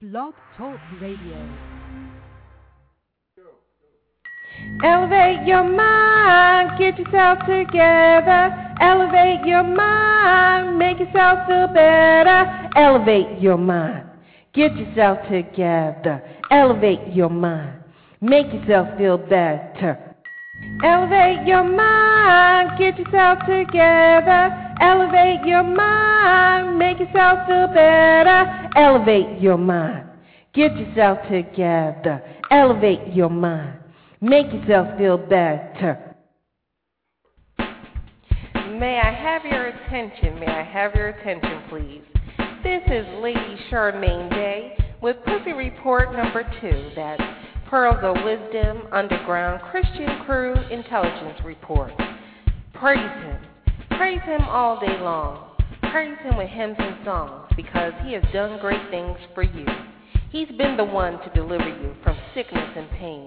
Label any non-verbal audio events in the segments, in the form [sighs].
Blog Talk Radio. Elevate your mind, get yourself together. Elevate your mind, make yourself feel better. Elevate your mind, get yourself together. Elevate your mind, make yourself feel better. Elevate your mind, get yourself together. Elevate your mind, make yourself feel better. Elevate your mind, get yourself together. Elevate your mind, make yourself feel better. May I have your attention? May I have your attention, please? This is Lady Charmaine Day with Pussy Report number two. That's Pearls of Wisdom Underground Christian Crew Intelligence Report. Praise Him. Praise Him all day long. Praise Him with hymns and songs because He has done great things for you. He's been the one to deliver you from sickness and pain,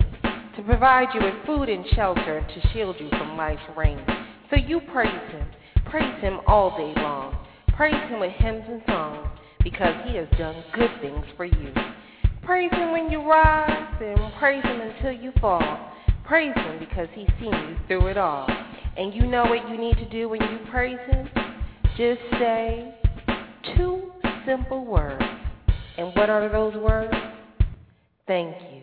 to provide you with food and shelter, and to shield you from life's rain. So you praise Him. Praise Him all day long. Praise Him with hymns and songs because He has done good things for you. Praise Him when you rise and praise Him until you fall. Praise Him because He's seen you through it all. And you know what you need to do when you praise Him? Just say two simple words. And what are those words? Thank you.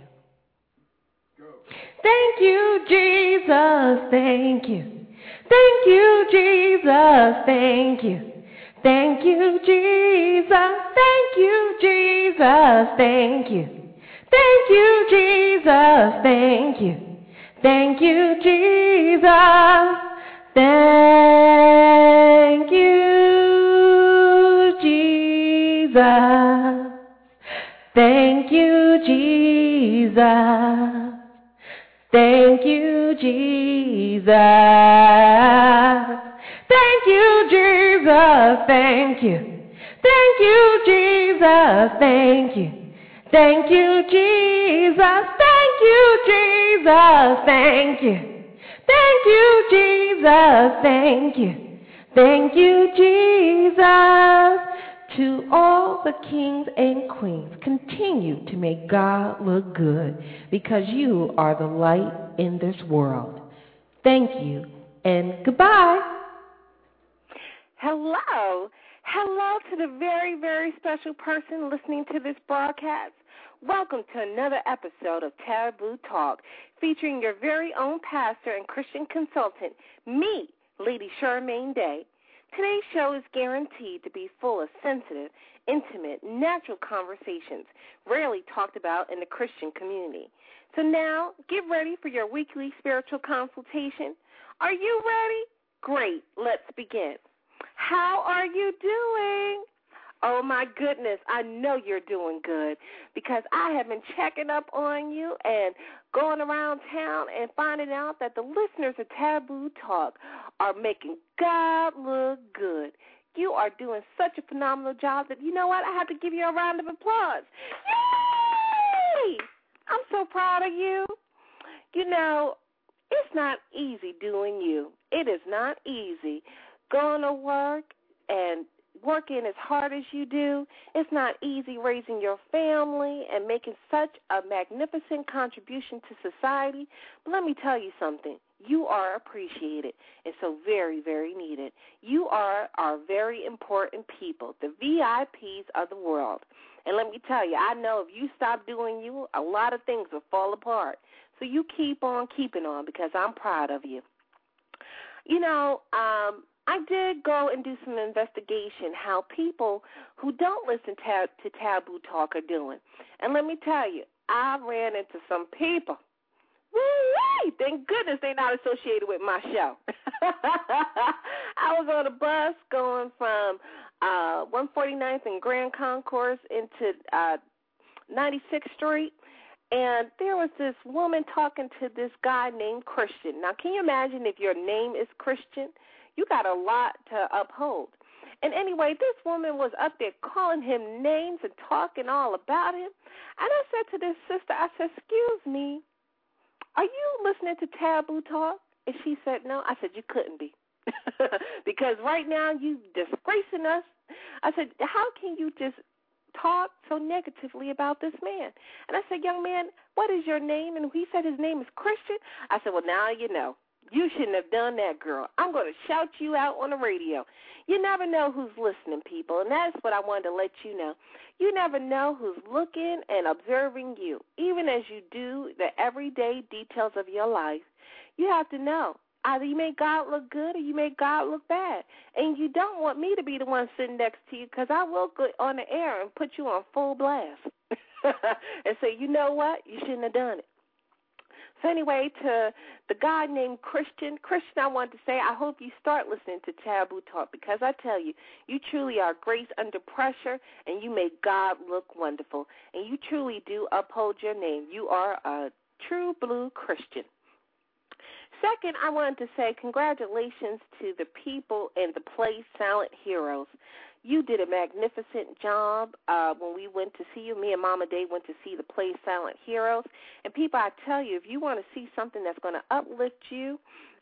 Thank you, Jesus. Thank you. Thank you, Jesus. Thank you. Thank you, Jesus. Thank you, Jesus. Thank you. Thank you, Jesus. Thank you. Thank you, Jesus. Thank you, Jesus. Thank you, Jesus. Thank you, Jesus. Thank you, Jesus. Thank you. Thank you, Jesus. Thank you. Thank you, Jesus. Thank you, Jesus. Thank you. Thank you, Jesus. Thank you. Thank you, Jesus. To all the kings and queens, continue to make God look good because you are the light in this world. Thank you and goodbye. Hello. Hello to the very, very special person listening to this broadcast. Welcome to another episode of Taboo Talk, featuring your very own pastor and Christian consultant, me, Lady Charmaine Day. Today's show is guaranteed to be full of sensitive, intimate, natural conversations rarely talked about in the Christian community. So now, get ready for your weekly spiritual consultation. Are you ready? Great, let's begin. How are you doing? Oh my goodness, I know you're doing good because I have been checking up on you and going around town and finding out that the listeners of Taboo Talk are making God look good. You are doing such a phenomenal job that you know what? I have to give you a round of applause. Yay! I'm so proud of you. You know, it's not easy doing you. It is not easy going to work and working as hard as you do. It's not easy raising your family and making such a magnificent contribution to society. But let me tell you something. You are appreciated and so very, very needed. You are our very important people, the VIPs of the world. And let me tell you, I know if you stop doing you, a lot of things will fall apart. So you keep on keeping on because I'm proud of you. You know, um, I did go and do some investigation how people who don't listen to Taboo Talk are doing. And let me tell you, I ran into some people. Woo! Thank goodness they're not associated with my show. [laughs] I was on a bus going from uh 149th and Grand Concourse into uh 96th Street, and there was this woman talking to this guy named Christian. Now, can you imagine if your name is Christian? You got a lot to uphold. And anyway, this woman was up there calling him names and talking all about him. And I said to this sister, I said, Excuse me, are you listening to Taboo Talk? And she said, No. I said, You couldn't be. [laughs] because right now you're disgracing us. I said, How can you just talk so negatively about this man? And I said, Young man, what is your name? And he said his name is Christian. I said, Well now you know. You shouldn't have done that, girl. I'm going to shout you out on the radio. You never know who's listening, people, and that's what I wanted to let you know. You never know who's looking and observing you, even as you do the everyday details of your life. You have to know either you make God look good or you make God look bad. And you don't want me to be the one sitting next to you because I will go on the air and put you on full blast [laughs] and say, you know what? You shouldn't have done it. So anyway, to the guy named Christian, Christian, I want to say I hope you start listening to Taboo Talk because I tell you, you truly are grace under pressure, and you make God look wonderful, and you truly do uphold your name. You are a true blue Christian. Second, I wanted to say congratulations to the people and the play Silent Heroes. You did a magnificent job uh, when we went to see you. Me and Mama Day went to see the play Silent Heroes. And people, I tell you, if you want to see something that's going to uplift you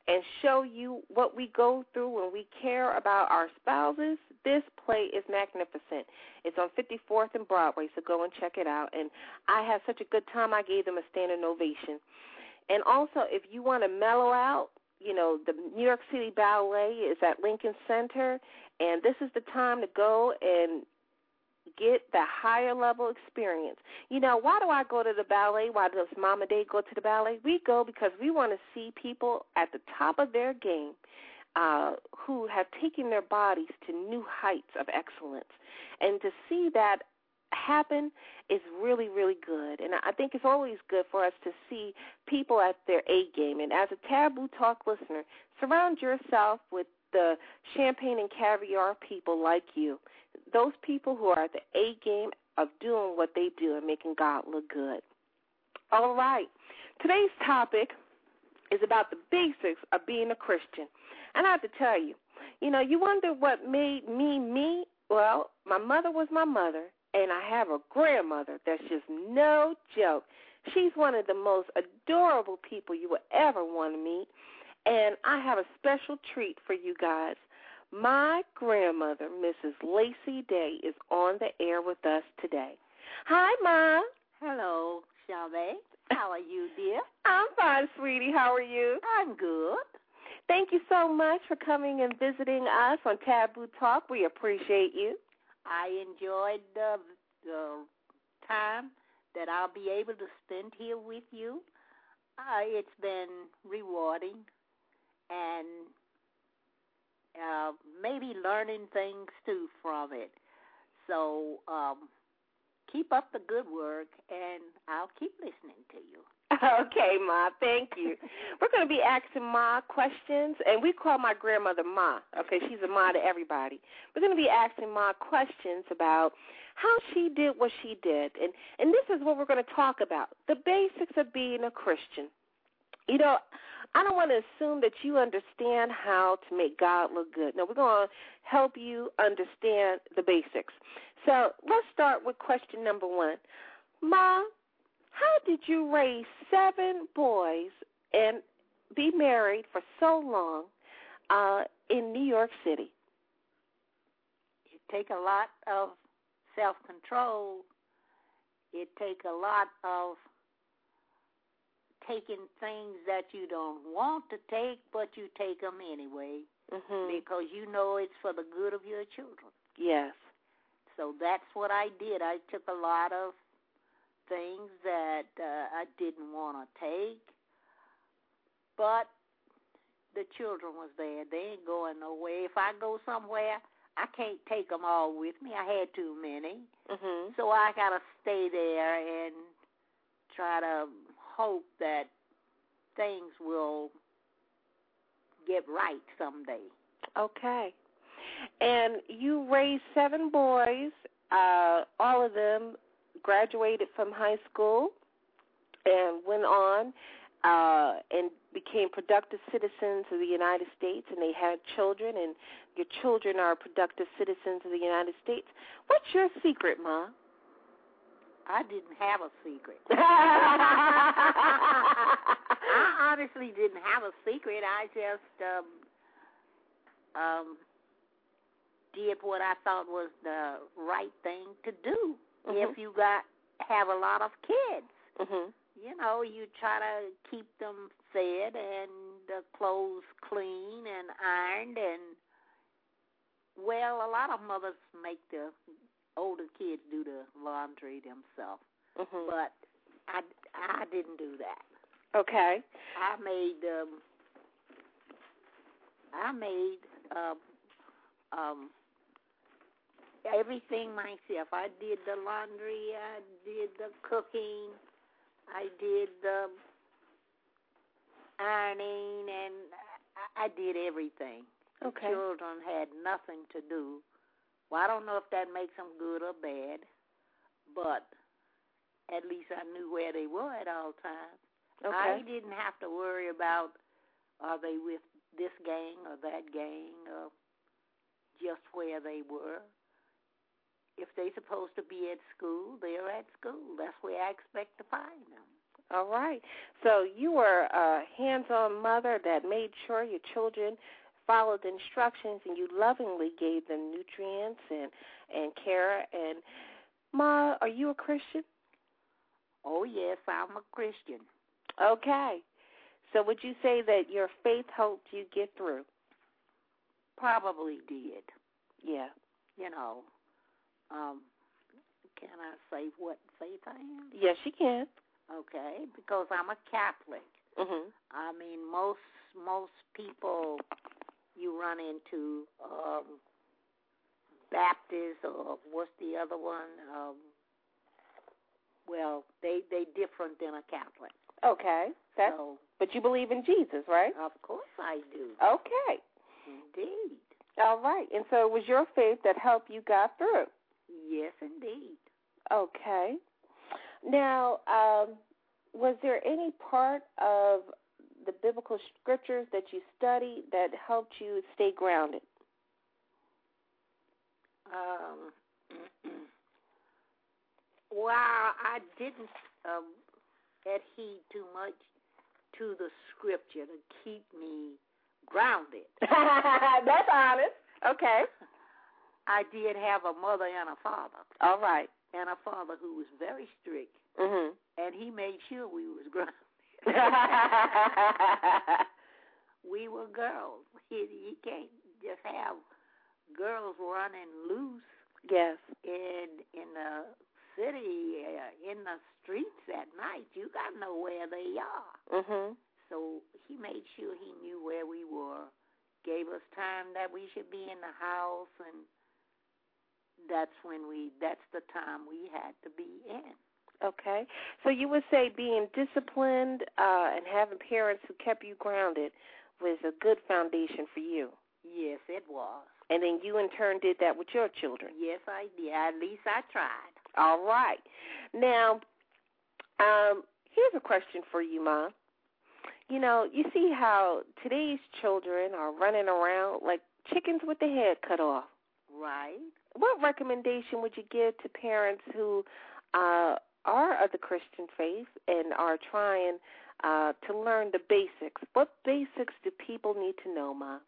and show you what we go through when we care about our spouses, this play is magnificent. It's on 54th and Broadway, so go and check it out. And I had such a good time, I gave them a standing ovation. And also, if you want to mellow out, you know, the New York City Ballet is at Lincoln Center, and this is the time to go and get the higher level experience. You know, why do I go to the ballet? Why does Mama Day go to the ballet? We go because we want to see people at the top of their game uh, who have taken their bodies to new heights of excellence. And to see that happen is really, really good. And I think it's always good for us to see people at their A game. And as a Taboo Talk listener, surround yourself with the champagne and caviar people like you. Those people who are at the A game of doing what they do and making God look good. All right. Today's topic is about the basics of being a Christian. And I have to tell you, you know, you wonder what made me me? Well, my mother was my mother, and I have a grandmother that's just no joke. She's one of the most adorable people you will ever want to meet. And I have a special treat for you guys. My grandmother, Mrs. Lacy Day, is on the air with us today. Hi, Ma. Hello, Chavez. How are you, dear? I'm fine, sweetie. How are you? I'm good. Thank you so much for coming and visiting us on Taboo Talk. We appreciate you. I enjoyed the, the time that I'll be able to spend here with you. Uh, it's been rewarding and uh, maybe learning things too from it. So um, keep up the good work, and I'll keep listening to you. [laughs] Okay, Ma, thank you. We're going to be asking Ma questions, and we call my grandmother Ma. Okay, she's a Ma to everybody. We're going to be asking Ma questions about how she did what she did, and and this is what we're going to talk about: the basics of being a Christian. You know, I don't want to assume that you understand how to make God look good. No, we're going to help you understand the basics. So let's start with question number one. Ma, how did you raise seven boys and be married for so long uh, in New York City? It take a lot of self control. It take a lot of taking things that you don't want to take, but you take them anyway mm-hmm. because you know it's for the good of your children. Yes. So that's what I did. I took a lot of things that uh, I didn't want to take, but the children was there. They ain't going nowhere. If I go somewhere, I can't take them all with me. I had too many, mm-hmm. so I gotta stay there and try to hope that things will get right someday. Okay. And you raised seven boys, uh, all of them graduated from high school and went on uh, and became productive citizens of the United States, and they had children, and your children are productive citizens of the United States. What's your secret, Ma? I didn't have a secret. [laughs] I honestly didn't have a secret. I just um, um, did what I thought was the right thing to do. Mhm. If you got have a lot of kids, mhm. you know, you try to keep them fed and the clothes clean and ironed and well, a lot of mothers make the older kids do the laundry themselves, Mhm. but I I didn't do that. Okay. I made um I made um um everything myself. I did the laundry, I did the cooking, I did the ironing and I, I did everything. Okay. The Children had nothing to do. Well, I don't know if that makes them good or bad, but at least I knew where they were at all times. I didn't have to worry about are they with this gang or that gang or just where they were. If they're supposed to be at school, they're at school. That's where I expect to find them. All right. So you were a hands-on mother that made sure your children followed the instructions, and you lovingly gave them nutrients and and care. And Ma, are you a Christian? Oh yes, I'm a Christian. Okay. So would you say that your faith helped you get through? Probably did. Yeah. You know. Um can I say what faith I am? Yes, you can. Okay, because I'm a Catholic. Mhm. I mean, most most people you run into um Baptist or what's the other one? Um well, they they different than a Catholic. Okay. That's So but you believe in Jesus, right? of course I do. Okay. Indeed. All right. And so it was your faith that helped you got through. Yes, indeed. Okay. Now, um, was there any part of the biblical scriptures that you studied that helped you stay grounded? Um, [clears throat] well, I didn't um, adhere too much to the scripture to keep me grounded. [laughs] That's honest. Okay. [laughs] I did have a mother and a father, All right. and a father who was very strict, Mhm. and he made sure we was [laughs] grounded. [laughs] we were girls. You, can't just have girls running loose yes. in in the city, uh, in the streets at night. You got to know where they are. Mhm. So he made sure he knew where we were, gave us time that we should be in the house, and that's when we. That's the time we had to be in. Okay. So you would say being disciplined uh, and having parents who kept you grounded was a good foundation for you. Yes, it was. And then you in turn did that with your children. Yes, I did. At least I tried. All right. Now, um, here's a question for you, Ma. You know, you see how today's children are running around like chickens with the head cut off. Right. What recommendation would you give to parents who uh, are of the Christian faith and are trying uh, to learn the basics? What basics do people need to know, Ma?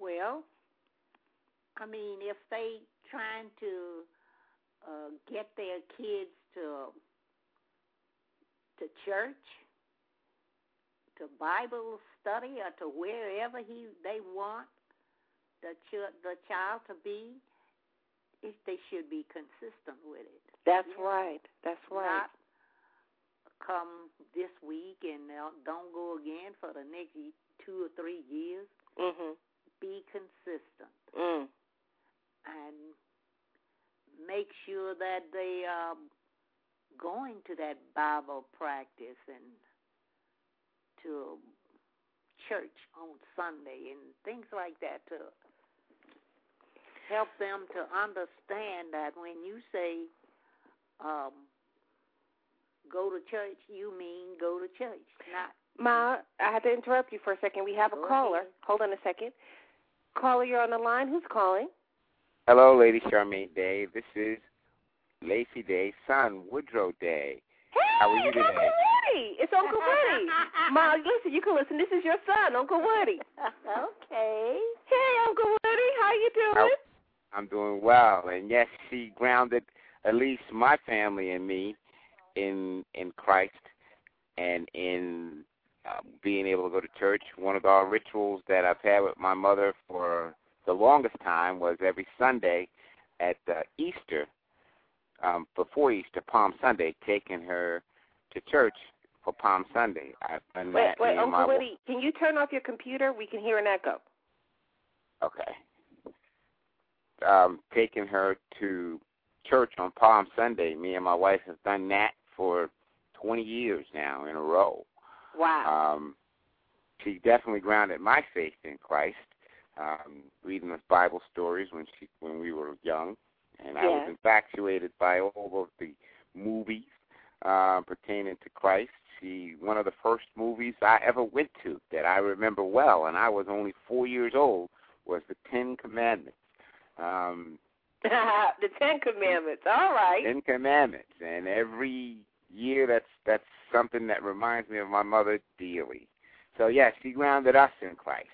Well, I mean, if they trying to uh, get their kids to to church, to Bible study, or to wherever he they want the ch- the child to be, if they should be consistent with it. That's Yeah. right. That's right. Not come this week and uh, don't go again for the next two or three years. mhm. Be consistent. Mm. and make sure that they are going to that Bible practice and to church on Sunday and things like that to help them to understand that when you say um, go to church, you mean go to church, not. Ma, I had to interrupt you for a second. We have a caller. ahead. Hold on a second. Caller, you're on the line. Who's calling? Hello, Lady Charmaine Day. This is Lacy Day's son, Woodrow Day. Hey, How are you it's Uncle today? Woody. It's Uncle Woody. [laughs] Ma, listen, you can listen. This is your son, Uncle Woody. [laughs] okay. Hey, Uncle Woody, how you doing? I'm doing well, and yes, she grounded at least my family and me in in Christ and in um, being able to go to church. One of our rituals that I've had with my mother for the longest time was every Sunday at uh, Easter, um, before Easter, Palm Sunday, taking her to church for Palm Sunday. I've done Wait, that. wait, my Uncle Woody, can you turn off your computer? We can hear an echo. Okay. Um, taking her to church on Palm Sunday. Me and my wife have done that for 20 years now in a row. Wow. Um, she definitely grounded my faith in Christ. Um, reading us Bible stories when she when we were young, and I was infatuated by all of the movies uh, pertaining to Christ. She one of the first movies I ever went to that I remember well, and I was only four years old, was the Ten Commandments. Um, [laughs] the Ten Commandments. All right. Ten Commandments, and every year that's that's something that reminds me of my mother dearly. So yes, she grounded us in Christ.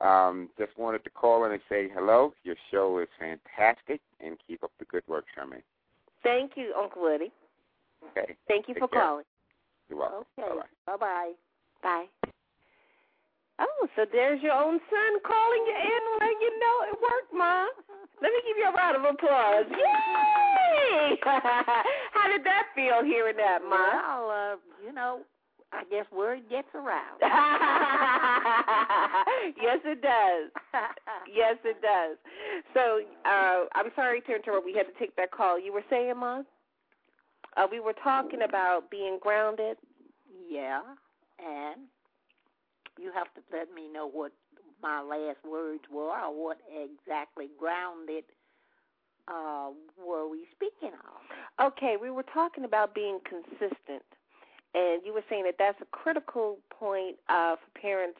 Um, just wanted to call in and say hello. Your show is fantastic, and keep up the good work, Charmaine. Thank you, Uncle Woody. Okay, Thank you Take for care. calling. you're welcome. Okay. Bye bye. Bye. Oh, so there's your own son calling you in, letting you know it worked, Mom. Let me give you a round of applause. Yay! [laughs] How did that feel hearing that, Mom? Well, uh, you know, I guess word gets around. [laughs] yes, it does. Yes, it does. So, uh, I'm sorry to interrupt. We had to take that call. You were saying, Mom? Uh, we were talking about being grounded. Yeah, and you have to let me know what my last words were or what exactly grounded uh, were we speaking of. Okay, we were talking about being consistent, and you were saying that that's a critical point uh, for parents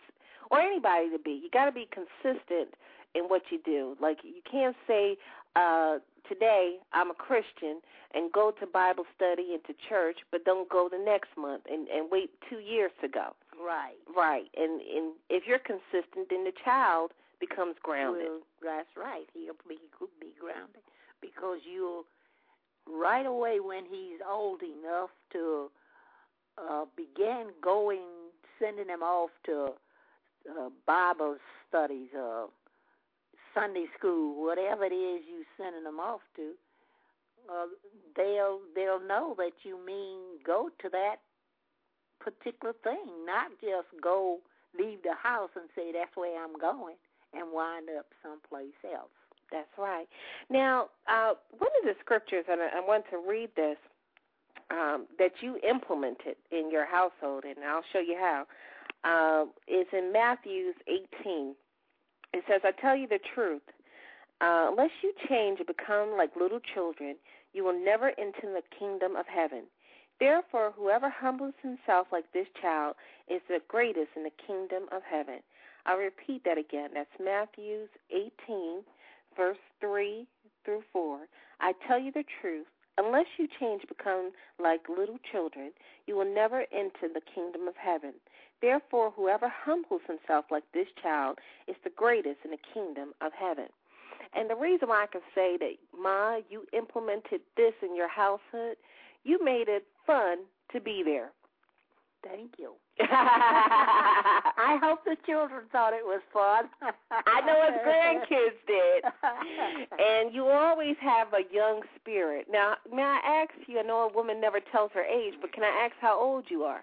or anybody to be. You got to be consistent in what you do. Like you can't say uh, today I'm a Christian and go to Bible study and to church, but don't go the next month and, and wait two years to go. Right. Right, and and if you're consistent, then the child becomes grounded. Well, that's right. He'll be could be grounded because you'll right away when he's old enough to uh, begin going, sending him off to uh, Bible studies, uh, Sunday school, whatever it is you sending them off to. Uh, they'll they'll know that you mean go to that particular thing, not just go leave the house and say that's where I'm going and wind up someplace else. That's right. Now, uh, one of the scriptures, and I, want to read this, um, that you implemented in your household, and I'll show you how, uh, is in Matthew's 18. It says, I tell you the truth. Uh, unless you change and become like little children, you will never enter the kingdom of heaven. Therefore, whoever humbles himself like this child is the greatest in the kingdom of heaven. I'll repeat that again. That's Matthew's 18, verse 3 through 4. I tell you the truth. Unless you change, become like little children, you will never enter the kingdom of heaven. Therefore, whoever humbles himself like this child is the greatest in the kingdom of heaven. And the reason why I can say that, Ma, you implemented this in your household, you made it fun to be there. Thank you. [laughs] I hope the children thought it was fun. I know his grandkids did. And you always have a young spirit. Now, may I ask you? I know a woman never tells her age, but can I ask how old you are,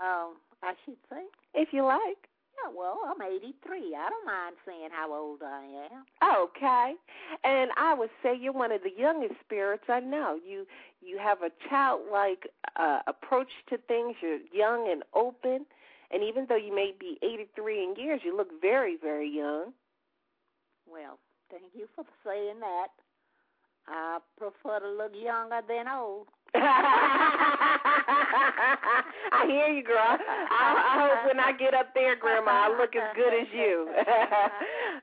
Um, I should say. if you like? Yeah, well, I'm 83. I don't mind saying how old I am. Okay. And I would say you're one of the youngest spirits I know. You you have a childlike uh, approach to things. You're young and open. And even though you may be 83 in years, you look very, very young. Well, thank you for saying that. I prefer to look younger than old. [laughs] I hear you, girl. I, I hope when I get up there, Grandma, I look as good as you. [laughs]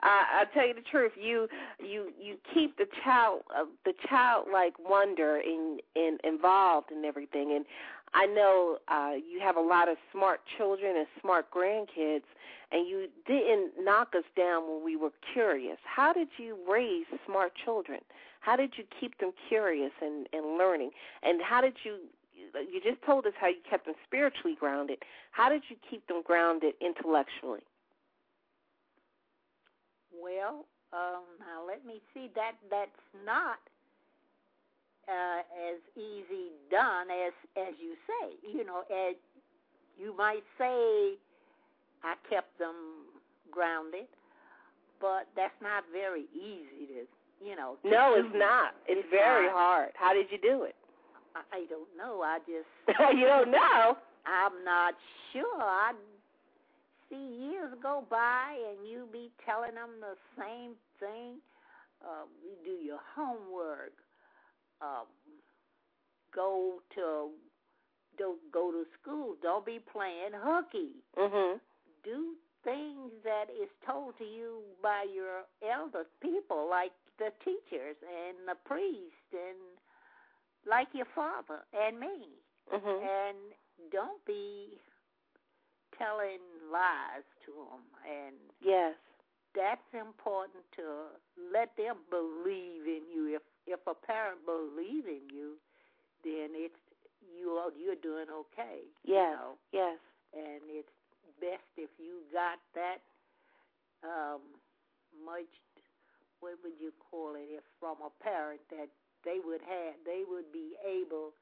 I, I tell you the truth, you you you keep the child uh, the childlike wonder in in involved in everything, and I know uh, you have a lot of smart children and smart grandkids, and you didn't knock us down when we were curious. How did you raise smart children? How did you keep them curious and, and learning? And how did you you just told us how you kept them spiritually grounded. How did you keep them grounded intellectually? Well, um, now let me see. That that's not uh, as easy done as as you say. You know, as you might say, I kept them grounded, but that's not very easy to you know. No, it's not. It's, it's very not. hard. How did you do it? I, I don't know. I just [laughs] you don't know. I'm not sure. I see years go by and you be telling them the same thing. Uh, you do your homework. Um, go to don't go to school. Don't be playing hooky. Mhm. Do things that is told to you by your elder people, like the teachers and the priest, and like your father and me. Mhm. And don't be telling lies to them. And Yes. that's important to let them believe in you. If if a parent believe in you, then it's you are you're doing okay. Yes. You know? Yes. And it's best if you got that um much what would you call it if from a parent that they would have they would be able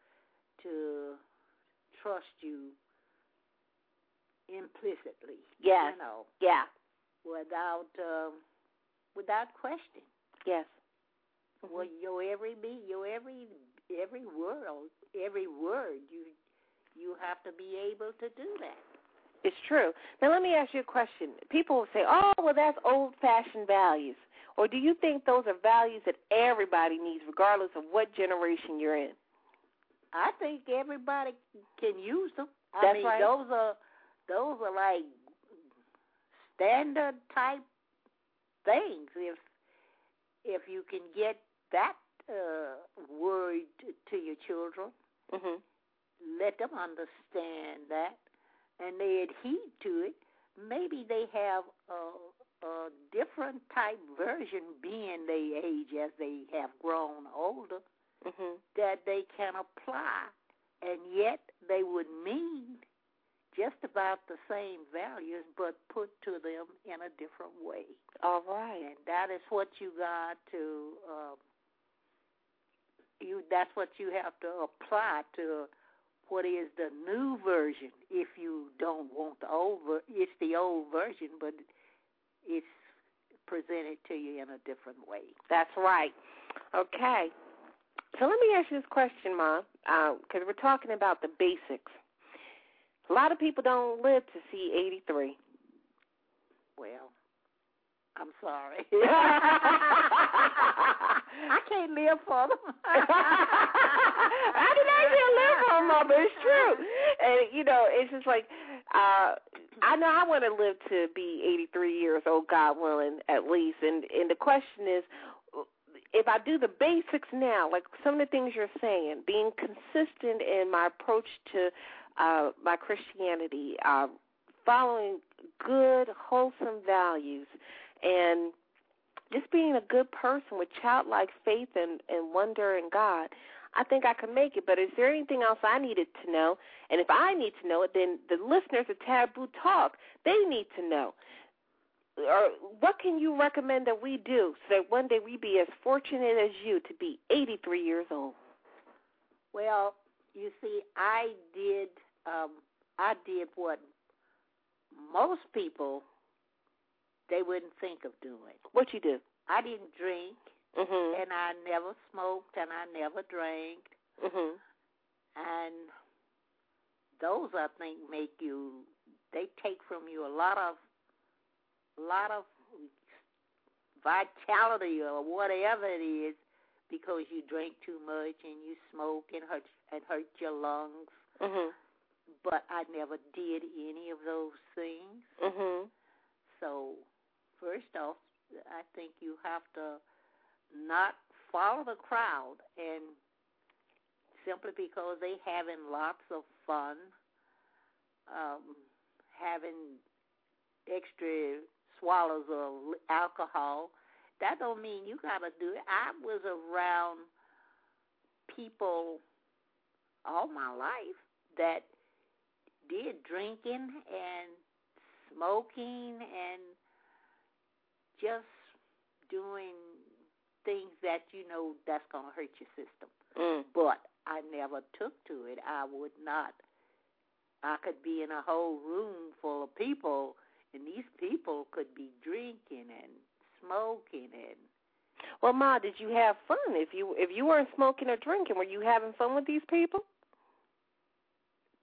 to trust you implicitly. Yes. You know, Yeah. without um without question. Yes. Well, your every beat, your every every word, every word, you you have to be able to do that. It's true. Now let me ask you a question. People will say, "Oh, well, that's old-fashioned values," or do you think those are values that everybody needs, regardless of what generation you're in? I think everybody can use them. I That's mean, right. those are those are like standard type things. If if you can get that uh, word to, your children, Mhm. let them understand that, and they adhere to it. Maybe they have a, a different type version, being they age as they have grown older Mhm. that they can apply, and yet they would mean just about the same values, but put to them in a different way. All right. And that is what you got to. Um, you that's what you have to apply to what is the new version. If you don't want the old, ver- it's the old version, but it's presented to you in a different way. That's right. Okay. So let me ask you this question, Mom, because we're talking about the basics. A lot of people don't live to see 83. Well, I'm sorry. [laughs] I can't live for them. [laughs] I did not hear live for them, but it's true. And you know, it's just like uh I know I want to live to be 83 years old, God willing, at least. And and the question is, if I do the basics now, like some of the things you're saying, being consistent in my approach to uh my Christianity, uh following good, wholesome values, and just being a good person with childlike faith and, and wonder in God, I think I can make it. But is there anything else I needed to know? And if I need to know it, then the listeners of Taboo Talk, they need to know. Or what can you recommend that we do so that one day we be as fortunate as you to be 83 years old? Well, you see, I did um I did what most people they wouldn't think of doing. What you do? I didn't drink Mhm. and I never smoked and I never drank Mhm. and those I think make you they take from you a lot of a lot of vitality or whatever it is because you drink too much and you smoke and hurt and hurt your lungs. Mhm. But I never did any of those things. Mhm. So, first off, I think you have to not follow the crowd and simply because they having lots of fun, um, having extra swallows of alcohol, that don't mean you gotta do it. I was around people all my life that did drinking and smoking and just doing things that you know that's going to hurt your system. Mm. But I never took to it. I would not. I could be in a whole room full of people, and these people could be drinking and smoking and Well, Ma, did you have fun? If you if you weren't smoking or drinking, were you having fun with these people?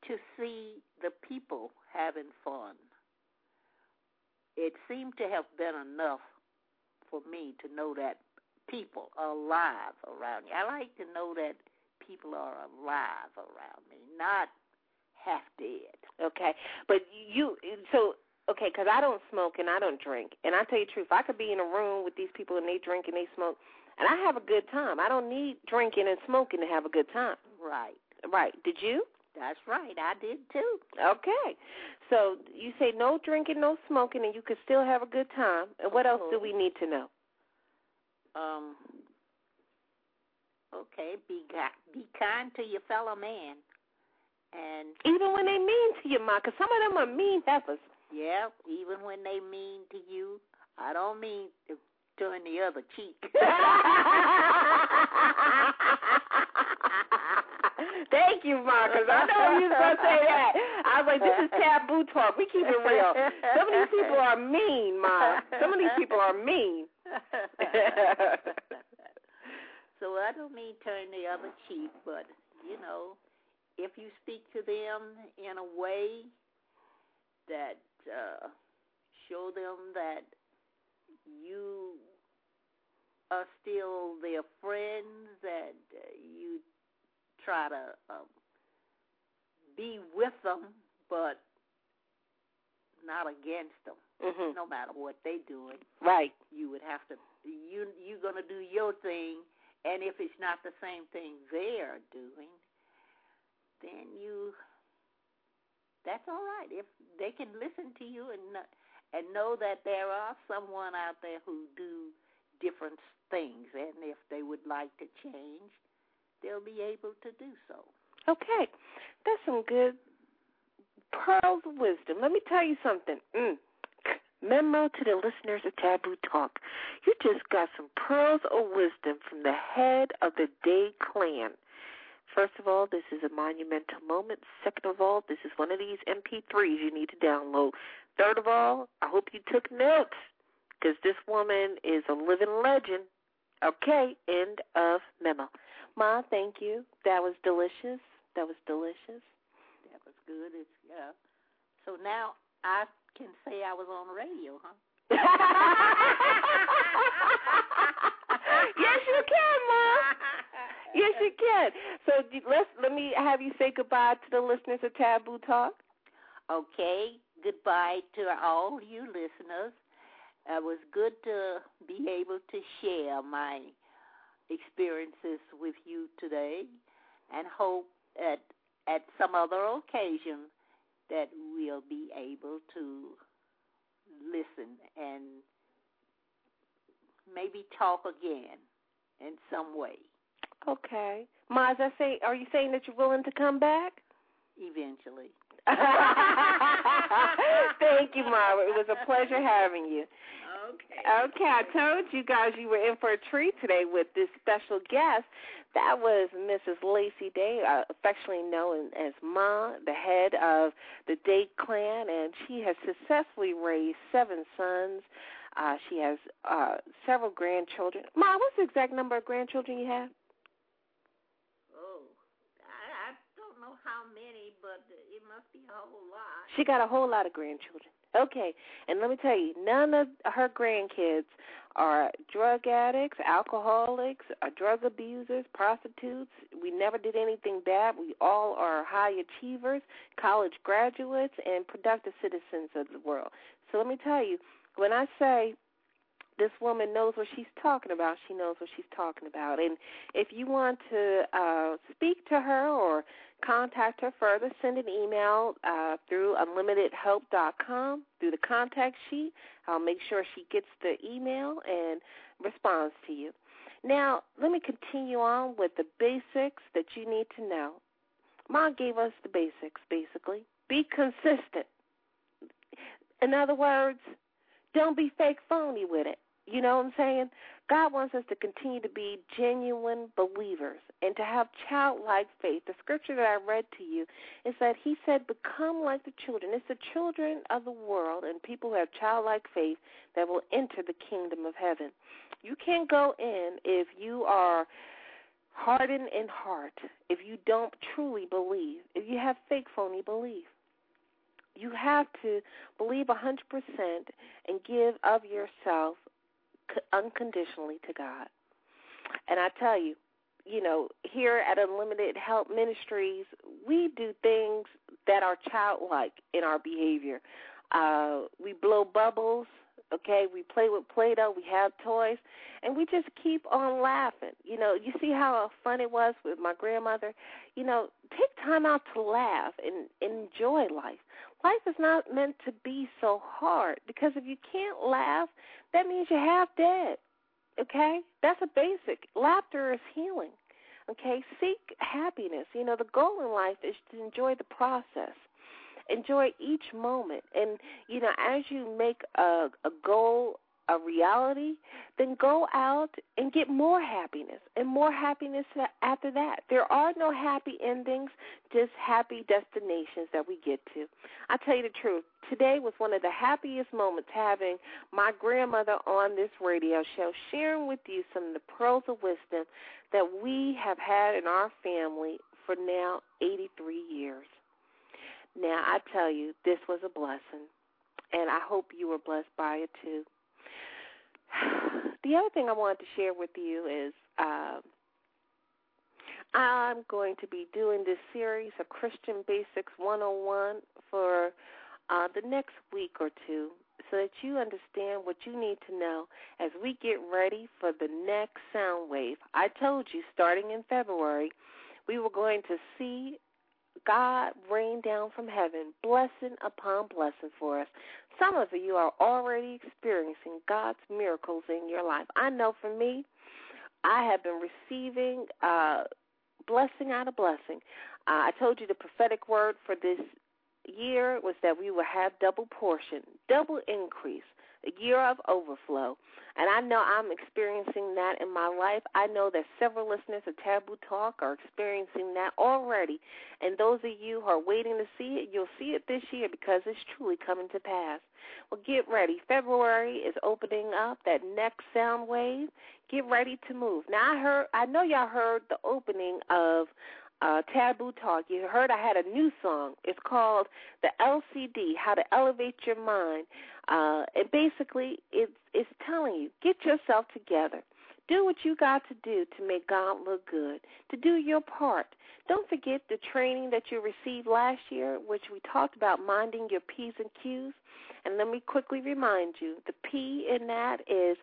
to see the people having fun. It seemed to have been enough for me to know that people alive around me. I like to know that people are alive around me, not half dead. Okay, but you so okay because I don't smoke and I don't drink, and I tell you the truth, I could be in a room with these people and they drink and they smoke, and I have a good time. I don't need drinking and smoking to have a good time. Right. Right? Did you? That's right. I did too. Okay, so you say no drinking, no smoking, and you could still have a good time. And what else do we mm-hmm. need to know? Um. Okay. Be be kind to your fellow man, and Even when they mean to you, Ma, because some of them are mean heifers. yeah, even when they mean to you, I don't mean to turn the other cheek. [laughs] Thank you, Ma, because I know you was to say that. I was like, this is taboo talk. We keep it real. Some of these people are mean, Ma. Some of these people are mean. [laughs] so I don't mean turn the other cheek, but you know, if you speak to them in a way that uh, show them that you are still their friends, that you try to um, be with them, but not against them, hmm no matter what they're doing Right. you have to you you're gonna do your thing and if it's not the same thing they're doing then you that's all right if they can listen to you and and know that there are someone out there who do different things and if they would like to change they'll be able to do so Okay. That's some good pearls of wisdom. Let me tell you something. Mm. Memo to the listeners of Taboo Talk. You just got some pearls of wisdom from the head of the Day Clan. First of all, this is a monumental moment. Second of all, this is one of these MP3s you need to download. Third of all, I hope you took notes because this woman is a living legend. Okay, end of memo. Ma, thank you. That was delicious. That was delicious. that was good it's yeah so now i can say i was on the radio huh [laughs] yes, you can, Ma. Yes, you can. So let's let me have you say goodbye to the listeners of Taboo Talk. Okay, goodbye to all you listeners. It was good to be able to share my experiences with you today and hope that at some other occasion that we'll be able to listen and maybe talk again in some way Okay, Ma. I say, are you saying that you're willing to come back? eventually. [laughs] Thank you, Ma. It was a pleasure having you. Okay. Okay, I told you guys you were in for a treat today with this special guest. That was Mrs. Lacy Day, uh, affectionately known as Ma, the head of the Day clan, and she has successfully raised seven sons. Uh, she has uh, several grandchildren. Ma, what's the exact number of grandchildren you have? Oh, I, I don't know how many, but it must be a whole lot. She got a whole lot of grandchildren. Okay, and let me tell you, none of her grandkids are drug addicts, alcoholics, are drug abusers, prostitutes. We never did anything bad. We all are high achievers, college graduates, and productive citizens of the world. So let me tell you, when I say this woman knows what she's talking about. She knows what she's talking about. And if you want to uh, speak to her or contact her further, send an email uh, through unlimitedhelp.com through the contact sheet. I'll make sure she gets the email and responds to you. Now, let me continue on with the basics that you need to know. Mom gave us the basics, basically. Be consistent. In other words, don't be fake phony with it. You know what I'm saying? God wants us to continue to be genuine believers and to have childlike faith. The scripture that I read to you is that He said, Become like the children. It's the children of the world and people who have childlike faith that will enter the kingdom of heaven. You can't go in if you are hardened in heart, if you don't truly believe, if you have fake, phony belief. You have to believe a 100% and give of yourself unconditionally to God. And I tell you, you know, here at Unlimited Help Ministries, we do things that are childlike in our behavior. Uh, we blow bubbles, okay? We play with Play Doh, we have toys, and we just keep on laughing. You know, you see how fun it was with my grandmother? You know, take time out to laugh and enjoy life. Life is not meant to be so hard because if you can't laugh, that means you're half dead. Okay? That's a basic. Laughter is healing. Okay? Seek happiness. You know, the goal in life is to enjoy the process. Enjoy each moment. And, you know, as you make a, a goal a reality, then go out and get more happiness and more happiness after that. There are no happy endings, just happy destinations that we get to. I tell you the truth, today was one of the happiest moments having my grandmother on this radio show, sharing with you some of the pearls of wisdom that we have had in our family for now 83 years. Now, I tell you, this was a blessing, and I hope you were blessed by it too. [sighs] The other thing I wanted to share with you is uh, I'm going to be doing this series of Christian Basics 101 for uh, the next week or two so that you understand what you need to know as we get ready for the next sound wave. I told you starting in February, we were going to see God rain down from heaven, blessing upon blessing for us. Some of you are already experiencing God's miracles in your life. I know for me, I have been receiving uh, blessing out of blessing. Uh, I told you the prophetic word for this year was that we will have double portion, double increase a year of overflow. And I know I'm experiencing that in my life. I know that several listeners of Taboo Talk are experiencing that already. And those of you who are waiting to see it, you'll see it this year because it's truly coming to pass. Well, get ready. February is opening up that next sound wave. Get ready to move. Now I heard I know y'all heard the opening of uh, Taboo Talk. You heard I had a new song. It's called the LCD, How to Elevate Your Mind. Uh, and basically, it's, it's telling you, get yourself together. Do what you got to do to make God look good, to do your part. Don't forget the training that you received last year, which we talked about minding your P's and Q's. And let me quickly remind you the P in that is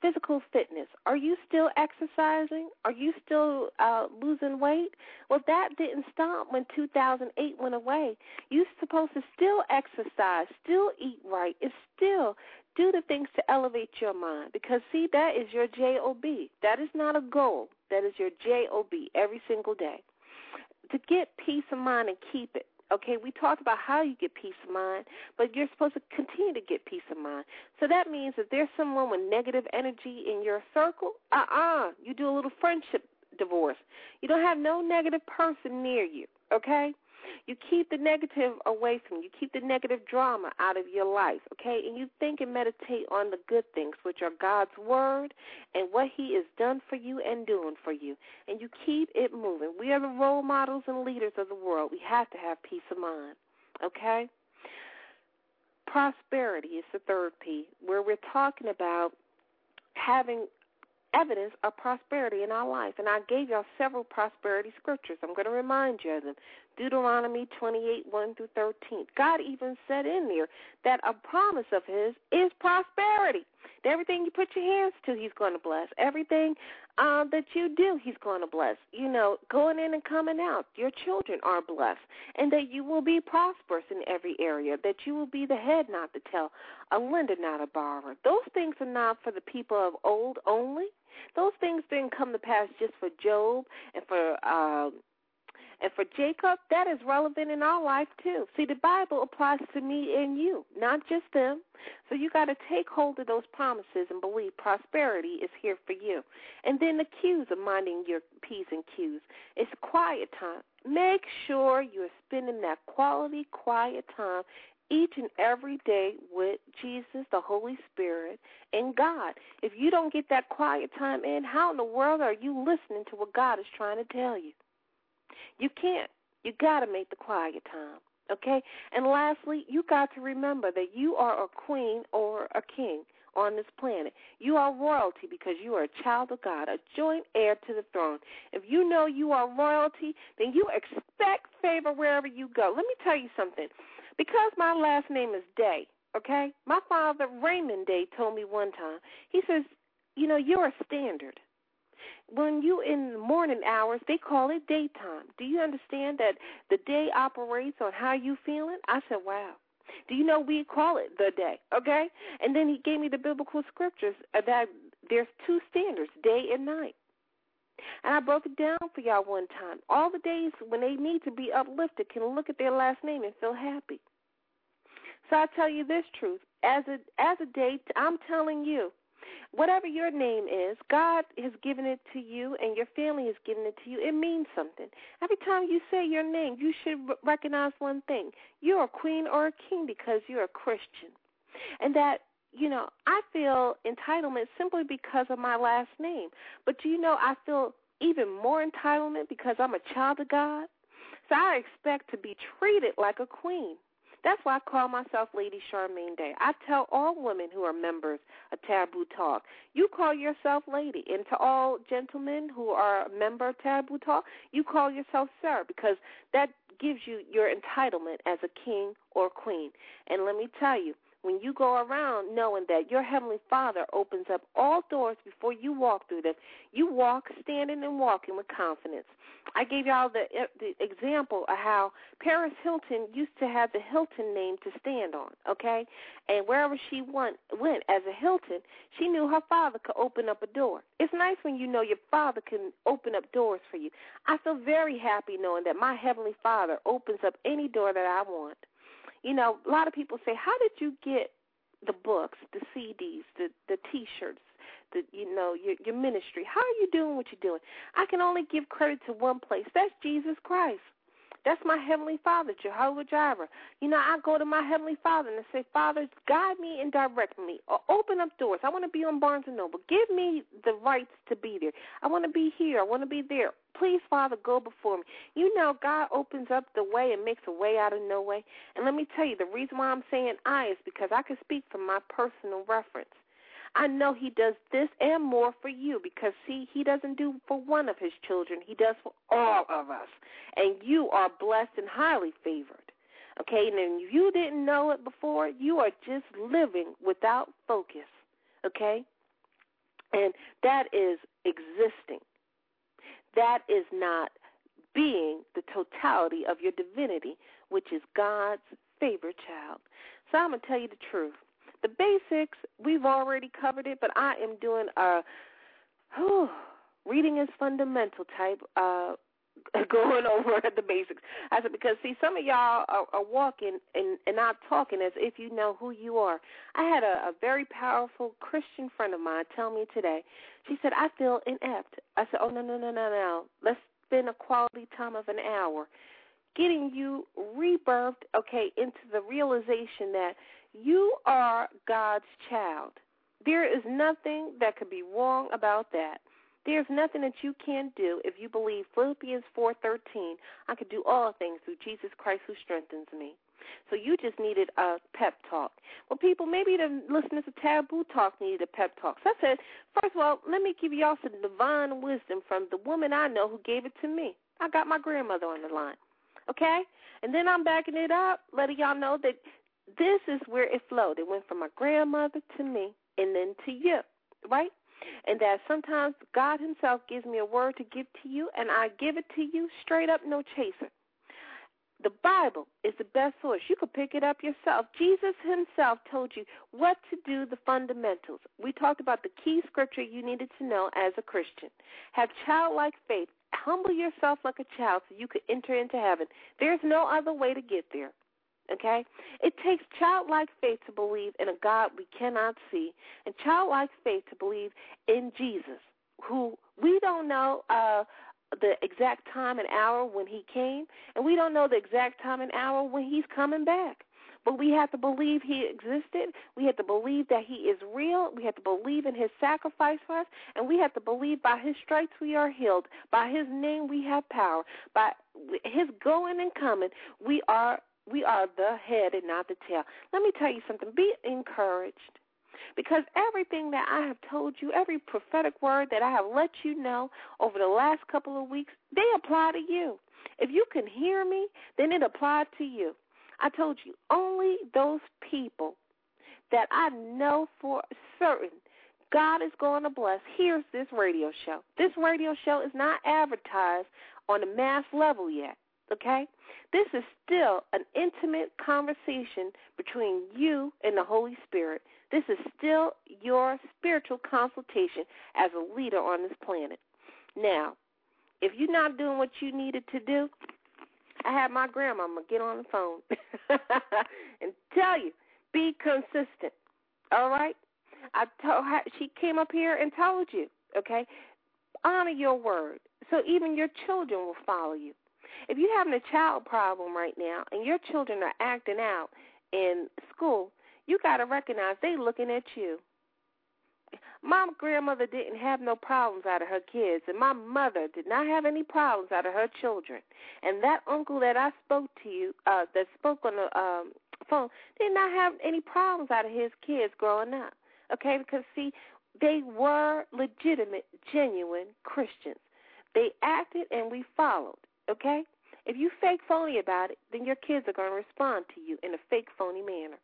physical fitness. Are you still exercising? Are you still uh, losing weight? Well, that didn't stop when 2008 went away. You're supposed to still exercise, still eat right, and still do the things to elevate your mind. Because, see, that is your JOB. That is not a goal, that is your JOB every single day. To get peace of mind and keep it. Okay, we talked about how you get peace of mind, but you're supposed to continue to get peace of mind. So that means if there's someone with negative energy in your circle, uh uh-uh, uh, you do a little friendship divorce. You don't have no negative person near you, okay? You keep the negative away from you. You keep the negative drama out of your life, okay? And you think and meditate on the good things, which are God's word and what He has done for you and doing for you. And you keep it moving. We are the role models and leaders of the world. We have to have peace of mind, okay? Prosperity is the third P, where we're talking about having evidence of prosperity in our life. And I gave y'all several prosperity scriptures. I'm going to remind you of them. Deuteronomy 28, 1 through 13. God even said in there that a promise of His is prosperity. Everything you put your hands to, He's going to bless. Everything um, that you do, He's going to bless. You know, going in and coming out, your children are blessed, and that you will be prosperous in every area, that you will be the head, not the tail, a lender, not a borrower. Those things are not for the people of old only. Those things didn't come to pass just for Job and for uh, and for Jacob, that is relevant in our life too. See, the Bible applies to me and you, not just them. So you got to take hold of those promises and believe prosperity is here for you. And then the cues of minding your P's and Q's. It's quiet time. Make sure you're spending that quality quiet time each and every day with Jesus, the Holy Spirit, and God. If you don't get that quiet time in, how in the world are you listening to what God is trying to tell you? You can't. You got to make the quiet time. Okay? And lastly, you got to remember that you are a queen or a king on this planet. You are royalty because you are a child of God, a joint heir to the throne. If you know you are royalty, then you expect favor wherever you go. Let me tell you something. Because my last name is Day, okay? My father, Raymond Day, told me one time, he says, you know, you're a standard when you in the morning hours, they call it daytime. Do you understand that the day operates on how you feeling? I said, wow. Do you know we call it the day? Okay, and then he gave me the biblical scriptures that there's two standards, day and night. And I broke it down for y'all one time. All the days when they need to be uplifted can look at their last name and feel happy. So I tell you this truth. As a as a date, I'm telling you, whatever your name is, God has given it to you and your family has given it to you. It means something. Every time you say your name, you should recognize one thing. You're a queen or a king because you're a Christian. And that, you know, I feel entitlement simply because of my last name. But do you know, I feel even more entitlement because I'm a child of God. So I expect to be treated like a queen. That's why I call myself Lady Charmaine Day. I tell all women who are members of Taboo Talk, you call yourself Lady. And to all gentlemen who are a member of Taboo Talk, you call yourself Sir because that gives you your entitlement as a king or queen. And let me tell you, when you go around knowing that your Heavenly Father opens up all doors before you walk through them, you walk standing and walking with confidence. I gave y'all the, uh, the example of how Paris Hilton used to have the Hilton name to stand on, okay? And wherever she went, went as a Hilton, she knew her father could open up a door. It's nice when you know your father can open up doors for you. I feel very happy knowing that my Heavenly Father opens up any door that I want. You know, a lot of people say, "How did you get the books, the CDs, the the T-shirts, the you know your your ministry? How are you doing what you're doing?" I can only give credit to one place. That's Jesus Christ. That's my Heavenly Father, Jehovah Jireh. You know, I go to my Heavenly Father and I say, Father, guide me and direct me. Or open up doors. I want to be on Barnes & Noble. Give me the rights to be there. I want to be here. I want to be there. Please, Father, go before me. You know, God opens up the way and makes a way out of no way. And let me tell you, the reason why I'm saying I is because I can speak from my personal reference. I know he does this and more for you because, see, he doesn't do for one of his children, he does for all of us. And you are blessed and highly favored. Okay, and if you didn't know it before, you are just living without focus. Okay? And that is existing. That is not being the totality of your divinity, which is God's favorite child. So I'm going to tell you the truth. The basics, we've already covered it, but I am doing a whew, reading is fundamental type uh [laughs] going over [laughs] the basics. I said because see some of y'all are, are walking and, and not talking as if you know who you are. I had a, a very powerful Christian friend of mine tell me today. She said I feel inept. I said oh no no no no no. Let's spend a quality time of an hour getting you rebirthed, okay, into the realization that you are God's child. There is nothing that could be wrong about that. There's nothing that you can do if you believe Philippians 4:13. I can do all things through Jesus Christ who strengthens me. So you just needed a pep talk. Well, people, maybe the listeners of Taboo Talk needed a pep talk. So I said, first of all, let me give y'all some divine wisdom from the woman I know who gave it to me. I got my grandmother on the line. Okay? And then I'm backing it up, letting y'all know that this is where it flowed. It went from my grandmother to me and then to you, right? And that sometimes God Himself gives me a word to give to you, and I give it to you straight up, no chaser. The Bible is the best source. You can pick it up yourself. Jesus himself told you what to do, the fundamentals. We talked about the key scripture you needed to know as a Christian. Have childlike faith. Humble yourself like a child so you could enter into heaven. There's no other way to get there. Okay? It takes childlike faith to believe in a God we cannot see, and childlike faith to believe in Jesus, who we don't know uh, the exact time and hour when he came, and we don't know the exact time and hour when he's coming back. But we have to believe he existed. We have to believe that he is real. We have to believe in his sacrifice for us. And we have to believe by his stripes we are healed. By his name we have power. By his going and coming, we are we are the head and not the tail. Let me tell you something. Be encouraged. Because everything that I have told you, every prophetic word that I have let you know over the last couple of weeks, they apply to you. If you can hear me, then it applies to you. I told you only those people that I know for certain God is going to bless. Here's this radio show. This radio show is not advertised on a mass level yet okay? This is still an intimate conversation between you and the Holy Spirit. This is still your spiritual consultation as a leader on this planet. Now, if you're not doing what you needed to do, I had my grandmama get on the phone [laughs] and tell you, be consistent. All right? I told her she came up here and told you, okay? Honor your word. So even your children will follow you. If you're having a child problem right now and your children are acting out in school, you got to recognize they looking at you. My grandmother didn't have no problems out of her kids, and my mother did not have any problems out of her children. And that uncle that I spoke to you, uh, that spoke on the um, phone, did not have any problems out of his kids growing up. Okay, because see, they were legitimate, genuine Christians. They acted and we followed. Okay? If you fake phony about it, then your kids are going to respond to you in a fake phony manner.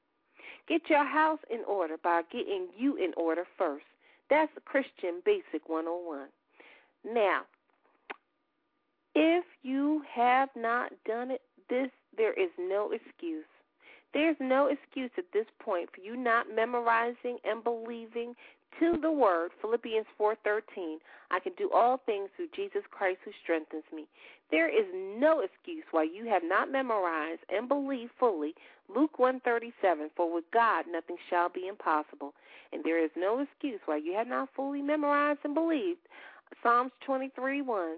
Get your house in order by getting you in order first. That's Christian Basic 101. Now, if you have not done it, this there is no excuse. There's no excuse at this point for you not memorizing and believing to the word Philippians 4:13 I can do all things through Jesus Christ who strengthens me. There is no excuse why you have not memorized and believed fully Luke 1:37 for with God nothing shall be impossible. And there is no excuse why you have not fully memorized and believed Psalms 23:1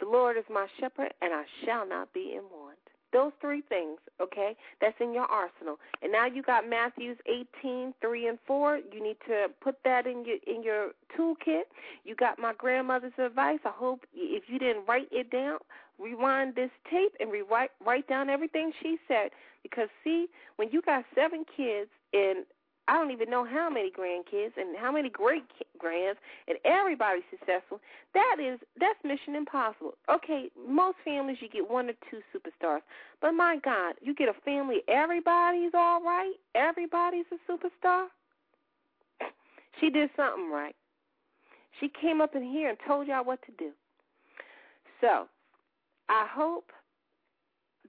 The Lord is my shepherd and I shall not be in want. Those three things, okay, that's in your arsenal. And now you got Matthews 18, 3 and 4. You need to put that in your in your toolkit. You got my grandmother's advice. I hope if you didn't write it down, rewind this tape and rewrite write down everything she said. Because see, when you got seven kids and I don't even know how many grandkids and how many great grands, and everybody's successful. That is that's mission impossible. Okay, most families you get one or two superstars, but my God, you get a family everybody's all right, everybody's a superstar. [laughs] She did something right. She came up in here and told y'all what to do. So, I hope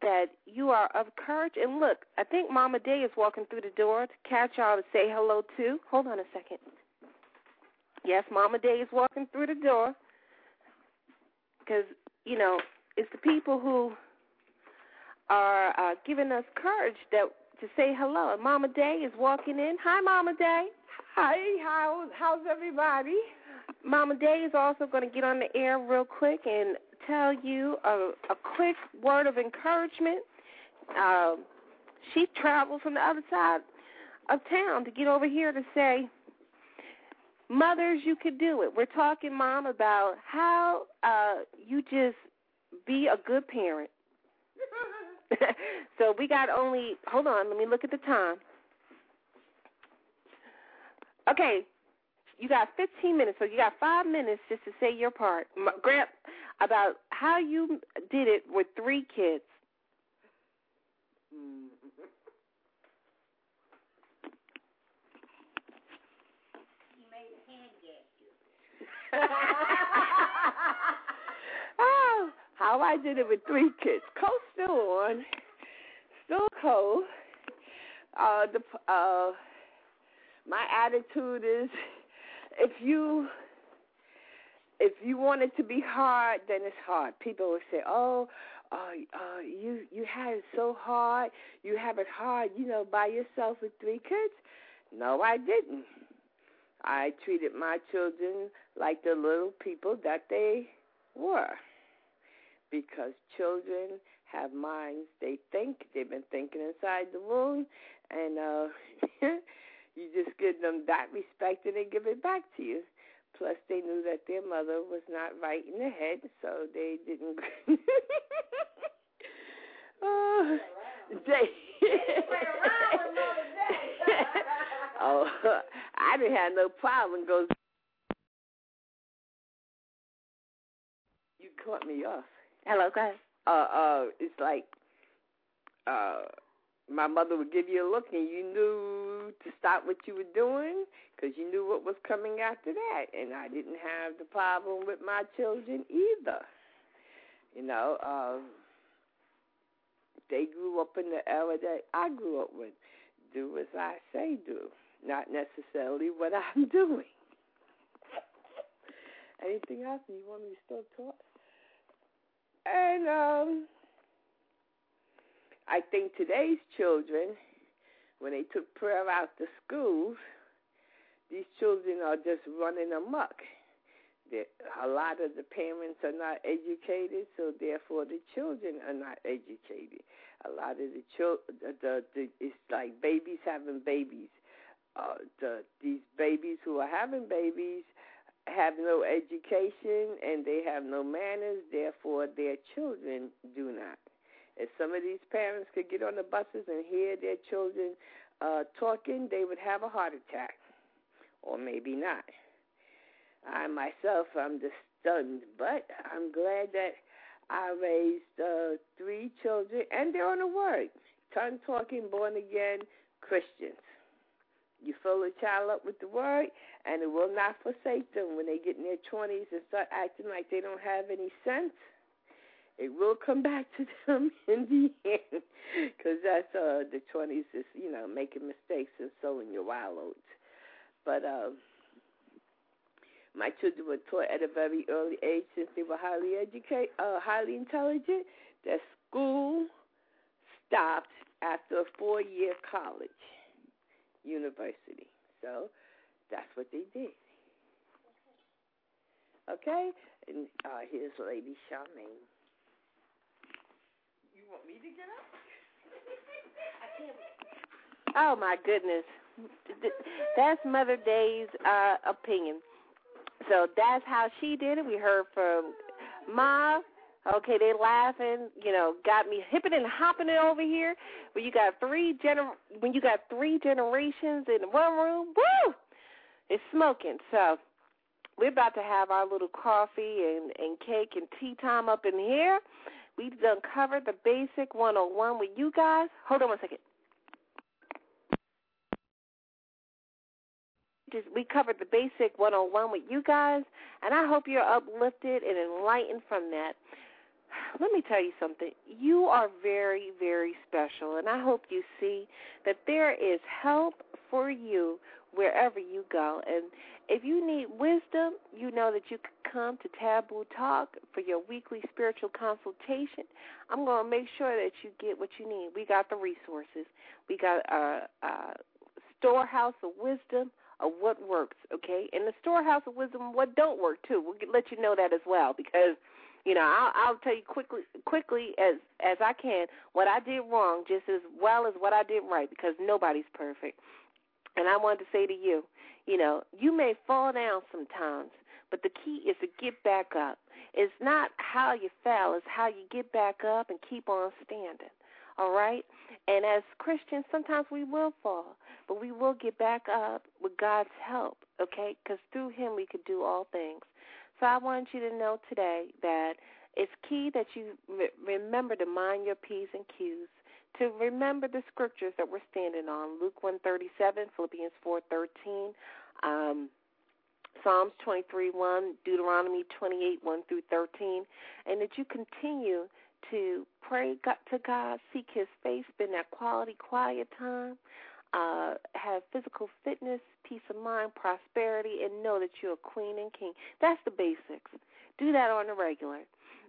that you are of courage. And look, I think Mama Day is walking through the door to catch y'all to say hello to. Hold on a second. Yes, Mama Day is walking through the door because, you know, it's the people who are uh, giving us courage that to say hello. And Mama Day is walking in. Hi, Mama Day. Hi, how, how's everybody? Mama Day is also going to get on the air real quick and tell you a, a quick word of encouragement. Uh, she traveled from the other side of town to get over here to say, Mothers, you could do it. We're talking, Mom, about how uh, you just be a good parent. [laughs] so we got only. Hold on, let me look at the time. Okay, you got 15 minutes, so you got five minutes just to say your part, Grant, about how you did it with three kids. [laughs] oh, how I did it with three kids. Cold still on, still cold. Uh, the uh, my attitude is, if you if you want it to be hard, then it's hard. People will say, "Oh, uh, uh, you you had it so hard. You have it hard, you know, by yourself with three kids." No, I didn't. I treated my children like the little people that they were. Because children have minds, they think, they've been thinking inside the womb, and uh, [laughs] you just give them that respect and they give it back to you. Plus, they knew that their mother was not right in the head, so they didn't. [laughs] oh, they. [laughs] oh, I didn't have no problem. Goes, you caught me off. Hello, guys. Uh, uh, it's like, uh, my mother would give you a look, and you knew to stop what you were doing because you knew what was coming after that. And I didn't have the problem with my children either. You know, uh, they grew up in the era that I grew up with. Do as I say do not necessarily what [laughs] I'm doing. Anything else? You want me to still talk? And um, I think today's children, when they took prayer out to schools, these children are just running amok. They're, a lot of the parents are not educated, so therefore the children are not educated. A lot of the children, the, the it's like babies having babies uh, the, these babies who are having babies have no education and they have no manners, therefore their children do not. If some of these parents could get on the buses and hear their children uh, talking, they would have a heart attack, or maybe not. I myself, I'm just stunned, but I'm glad that I raised uh, three children, and they're on the word, tongue talking, born again Christians. You fill a child up with the word, and it will not forsake them when they get in their 20s and start acting like they don't have any sense. It will come back to them [laughs] in the end, because that's uh, the 20s is you know making mistakes and sowing your wild oats. But uh, my children were taught at a very early age, since they were highly educated, uh, highly intelligent, that school stopped after a four-year college University. So that's what they did. Okay? And uh, here's Lady Charmaine. You want me to get up? [laughs] I can't. Oh my goodness. That's Mother Day's uh, opinion. So that's how she did it. We heard from Ma, Okay, they laughing, you know, got me hipping and hopping it over here. When you got three gener when you got three generations in one room, woo! It's smoking. So we're about to have our little coffee and, and cake and tea time up in here. We've done covered the basic 101 with you guys. Hold on one second. Just, we covered the basic 101 with you guys, and I hope you're uplifted and enlightened from that let me tell you something. You are very, very special, and I hope you see that there is help for you wherever you go. And if you need wisdom, you know that you can come to Taboo Talk for your weekly spiritual consultation. I'm going to make sure that you get what you need. We got the resources. We got a, a storehouse of wisdom of what works, okay? And the storehouse of wisdom, what don't work too. We'll let you know that as well because – you know, I'll, I'll tell you quickly, quickly as as I can what I did wrong, just as well as what I did right, because nobody's perfect. And I wanted to say to you, you know, you may fall down sometimes, but the key is to get back up. It's not how you fell; it's how you get back up and keep on standing. All right? And as Christians, sometimes we will fall, but we will get back up with God's help, okay? Because through Him we could do all things. So I want you to know today that it's key that you re- remember to mind your P's and Q's, to remember the scriptures that we're standing on Luke 137, Philippians 413. Um, Psalms 23 1, Deuteronomy 28 1 through 13, and that you continue to pray to God, seek His face, spend that quality, quiet time, uh, have physical fitness, peace of mind, prosperity, and know that you're a queen and king. That's the basics. Do that on the regular.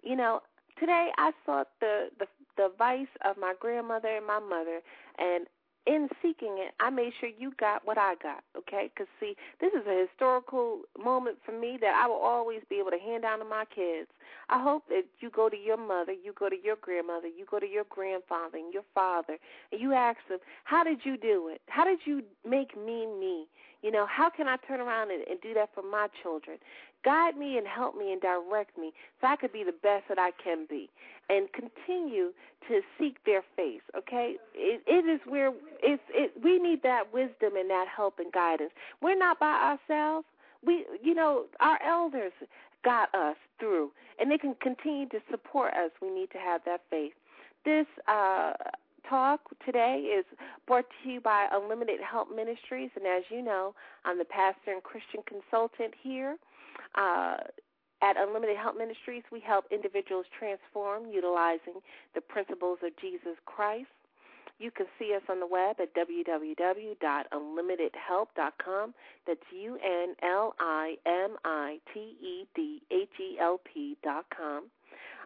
You know, today I sought the the the advice of my grandmother and my mother, and in seeking it, I made sure you got what I got, okay? Because, see, this is a historical moment for me that I will always be able to hand down to my kids. I hope that you go to your mother, you go to your grandmother, you go to your grandfather and your father, and you ask them, how did you do it? How did you make me me? You know, how can I turn around and, and do that for my children? Guide me and help me and direct me so I could be the best that I can be and continue to seek their face, okay? It, it is where it's it we need that wisdom and that help and guidance. We're not by ourselves. We you know, our elders got us through and they can continue to support us. We need to have that faith. This uh talk today is brought to you by Unlimited Help Ministries, and as you know, I'm the pastor and Christian consultant here. Uh, at Unlimited Help Ministries, we help individuals transform utilizing the principles of Jesus Christ. You can see us on the web at www.unlimitedhelp.com. That's U N L I M I T E D H E L P.com.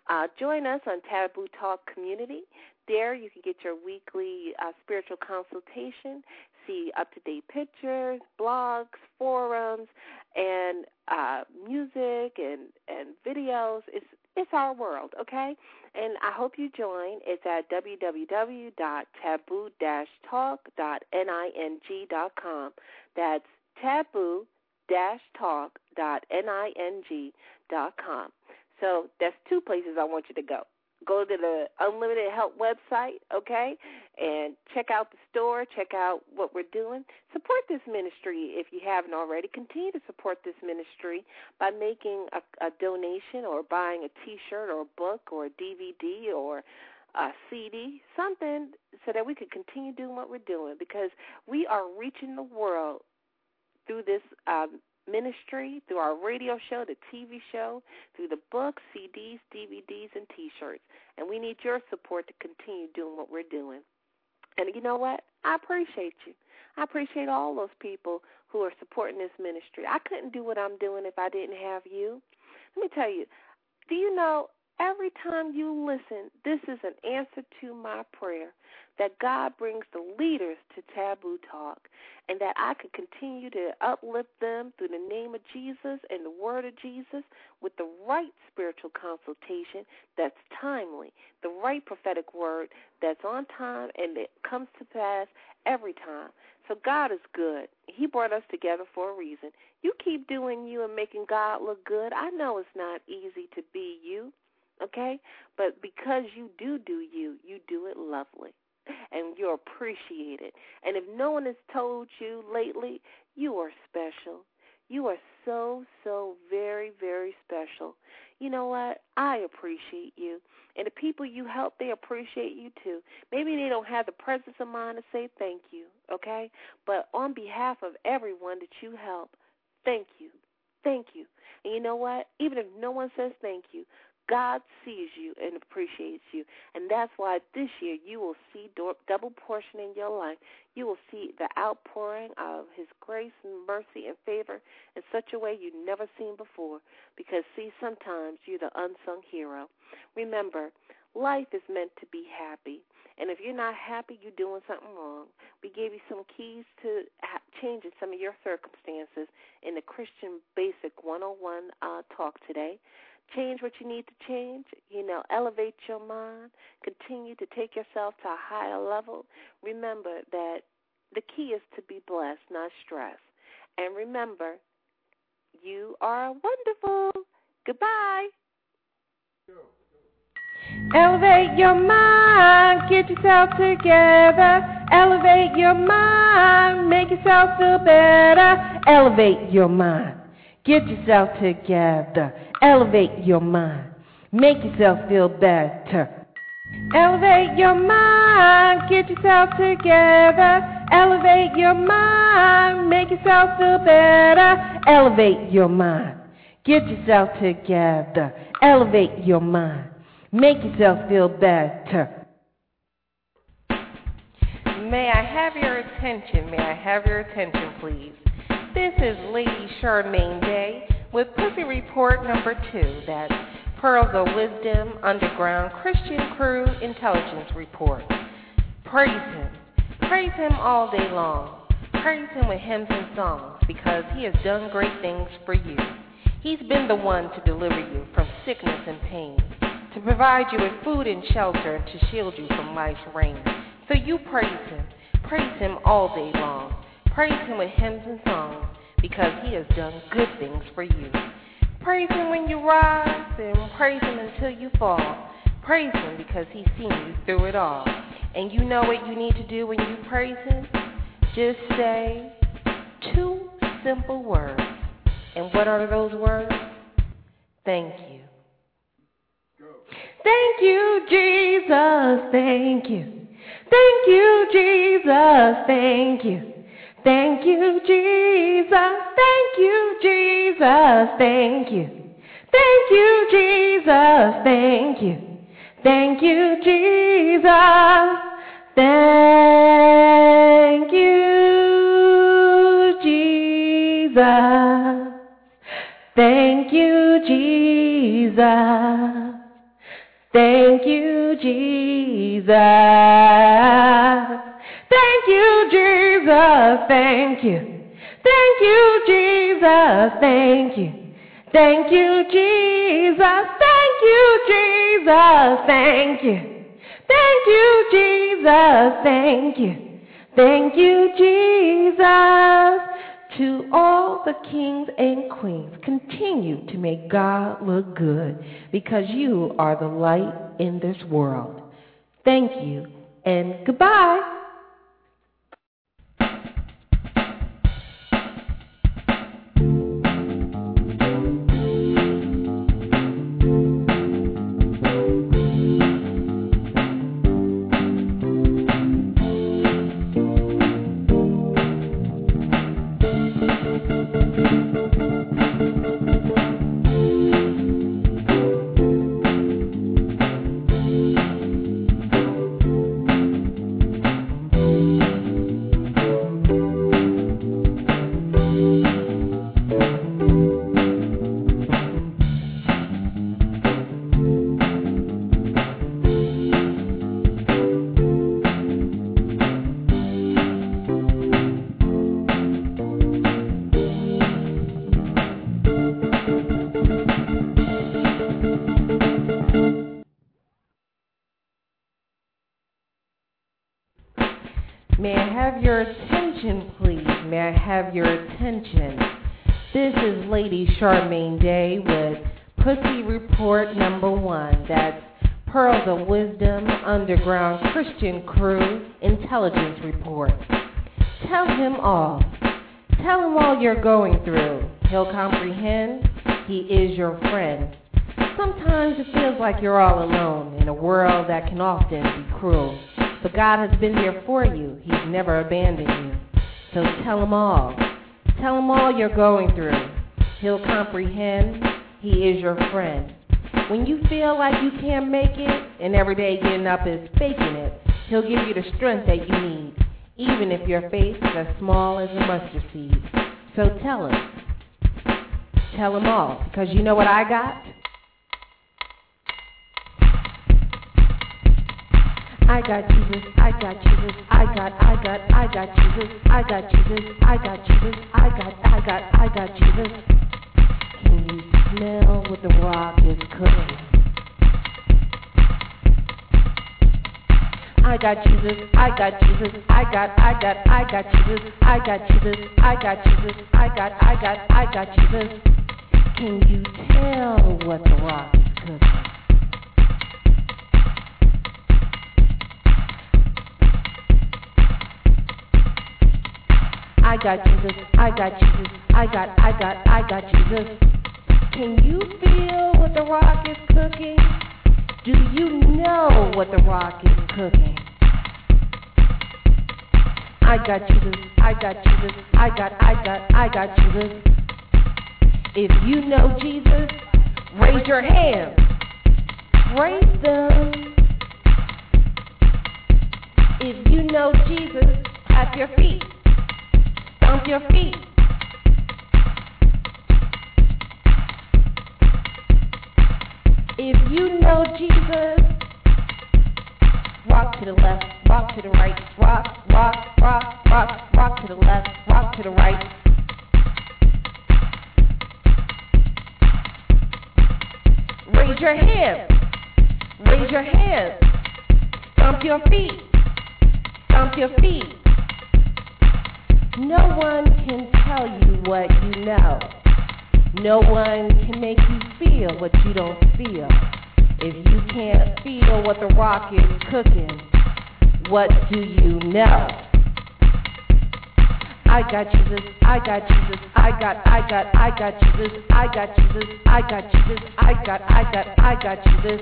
Uh, join us on Taboo Talk Community. There, you can get your weekly uh, spiritual consultation, see up to date pictures, blogs, forums, and uh, music and, and videos. It's it's our world, okay? And I hope you join. It's at www.taboo-talk.ning.com. That's taboo-talk.ning.com. So that's two places I want you to go go to the Unlimited Help website, okay, and check out the store, check out what we're doing. Support this ministry if you haven't already. Continue to support this ministry by making a, a donation or buying a T-shirt or a book or a DVD or a CD, something, so that we can continue doing what we're doing because we are reaching the world through this um, ministry, through our radio show, the TV show, through the books, CDs, DVDs, and T shirts. And we need your support to continue doing what we're doing. And you know what? I appreciate you. I appreciate all those people who are supporting this ministry. I couldn't do what I'm doing if I didn't have you. Let me tell you, do you know every time you listen, this is an answer to my prayer that God brings the leaders to Taboo Talk and that I can continue to uplift them through the name of Jesus and the word of Jesus with the right spiritual consultation that's timely, the right prophetic word that's on time and it comes to pass every time. So God is good. He brought us together for a reason. You keep doing you and making God look good. I know it's not easy to be you, okay? But because you do do you, you do it lovely and you're appreciated. And if no one has told you lately, you are special. You are so, so very, very special. You know what? I appreciate you. And the people you help, they appreciate you too. Maybe they don't have the presence of mind to say thank you, okay? But on behalf of everyone that you help, thank you. Thank you. And you know what? Even if no one says thank you, God sees you and appreciates you. And that's why this year you will see double portion in your life. You will see the outpouring of His grace and mercy and favor in such a way you've never seen before. Because, see, sometimes you're the unsung hero. Remember, life is meant to be happy. And if you're not happy, you're doing something wrong. We gave you some keys to changing some of your circumstances in the Christian Basic 101 uh, talk today change what you need to change, you know, elevate your mind, continue to take yourself to a higher level. Remember that the key is to be blessed, not stressed. And remember, you are wonderful. Goodbye. Elevate your mind. get yourself together. Elevate your mind, make yourself feel better. Elevate your mind, get yourself together. Elevate your mind, make yourself feel better. Elevate your mind, get yourself together. Elevate your mind, make yourself feel better. Elevate your mind, get yourself together. Elevate your mind, make yourself feel better. May I have your attention? May I have your attention, please? This is Lady Charmaine Day with Pussy Report number two. That's Pearls of Wisdom Underground Christian Crew Intelligence Report. Praise Him. Praise Him all day long. Praise Him with hymns and songs because He has done great things for you. He's been the one to deliver you from sickness and pain, to provide you with food and shelter, and to shield you from life's rain. So you praise Him. Praise Him all day long. Praise Him with hymns and songs because He has done good things for you. Praise Him when you rise and praise Him until you fall. Praise Him because He's seen you through it all. And you know what you need to do when you praise Him? Just say two simple words. And what are those words? Thank you. Thank you, Jesus. Thank you. Thank you, Jesus. Thank you. Thank you, Jesus. Thank you, Jesus. Thank you. Thank you, Jesus. Thank you. Thank you, Jesus. Thank you, Jesus. Thank you, Jesus. Thank you, Jesus. Thank you, Jesus. Thank you. Thank you, Jesus. Thank you. Thank you, Jesus. Thank you, Jesus. Thank you. Thank you, Jesus. Thank you. Thank you, Jesus. To all the kings and queens, continue to make God look good because you are the light in this world. Thank you and goodbye. Attention? This is Lady Charmaine Day with Pussy Report number one. That's Pearls of Wisdom Underground Christian Crew Intelligence Report. Tell him all. Tell him all you're going through. He'll comprehend. He is your friend. Sometimes it feels like you're all alone in a world that can often be cruel. But God has been there for you. He's never abandoned you. So tell him all. Tell him all you're going through. He'll comprehend. He is your friend. When you feel like you can't make it and every day getting up is faking it, he'll give you the strength that you need, even if your faith is as small as a mustard seed. So tell him. Tell him all. Because you know what I got? I got Jesus, I got Jesus, I got, I got, I got Jesus, I got Jesus, I got Jesus, I got, I got, I got Jesus. Can you smell what the rock is cooking? I got Jesus, I got Jesus, I got, I got, I got Jesus, I got Jesus, I got Jesus, I got, I got, I got Jesus. Can you tell what the rock is cooking? I got Jesus, I got Jesus, I got, I got, I got Jesus. Can you feel what the rock is cooking? Do you know what the rock is cooking? I got Jesus, I got Jesus, I got, I got, I got Jesus. If you know Jesus, raise your hands. Raise them. If you know Jesus, clap your feet. Your feet. If you know Jesus, rock to the left, rock to the right, rock, rock, rock, rock, rock to the left, rock to the right. Raise your hands. Raise your hands. Stomp your feet. Stomp your feet. No one can tell you what you know. No one can make you feel what you don't feel. If you can't feel what the rock is cooking, what do you know? I got Jesus, I got Jesus, I got, I got, I got Jesus, I got Jesus, I got Jesus, I got, I got, I got Jesus.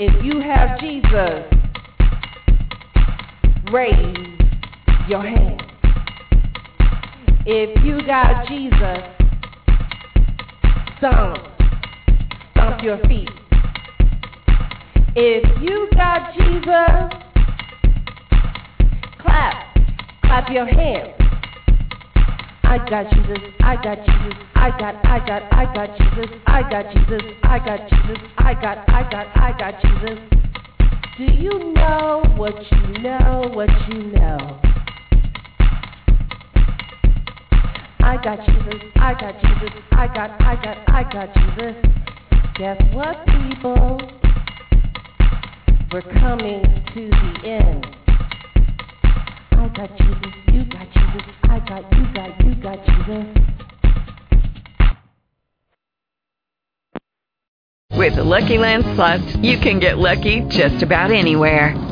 If you have Jesus, raise your hand. If you got Jesus, stomp, stomp your feet. If you got Jesus, clap, clap your hands. I got Jesus, I got Jesus, I got, I got, I got Jesus, I got Jesus, I got Jesus, I got, I got, I got Jesus. Do you know what you know, what you know? I got Jesus, I got Jesus, I got, I got, I got Jesus. Guess what, people? We're coming to the end. I got Jesus, you got Jesus, I got, you got, you got Jesus. With the Lucky Land Slots, you can get lucky just about anywhere.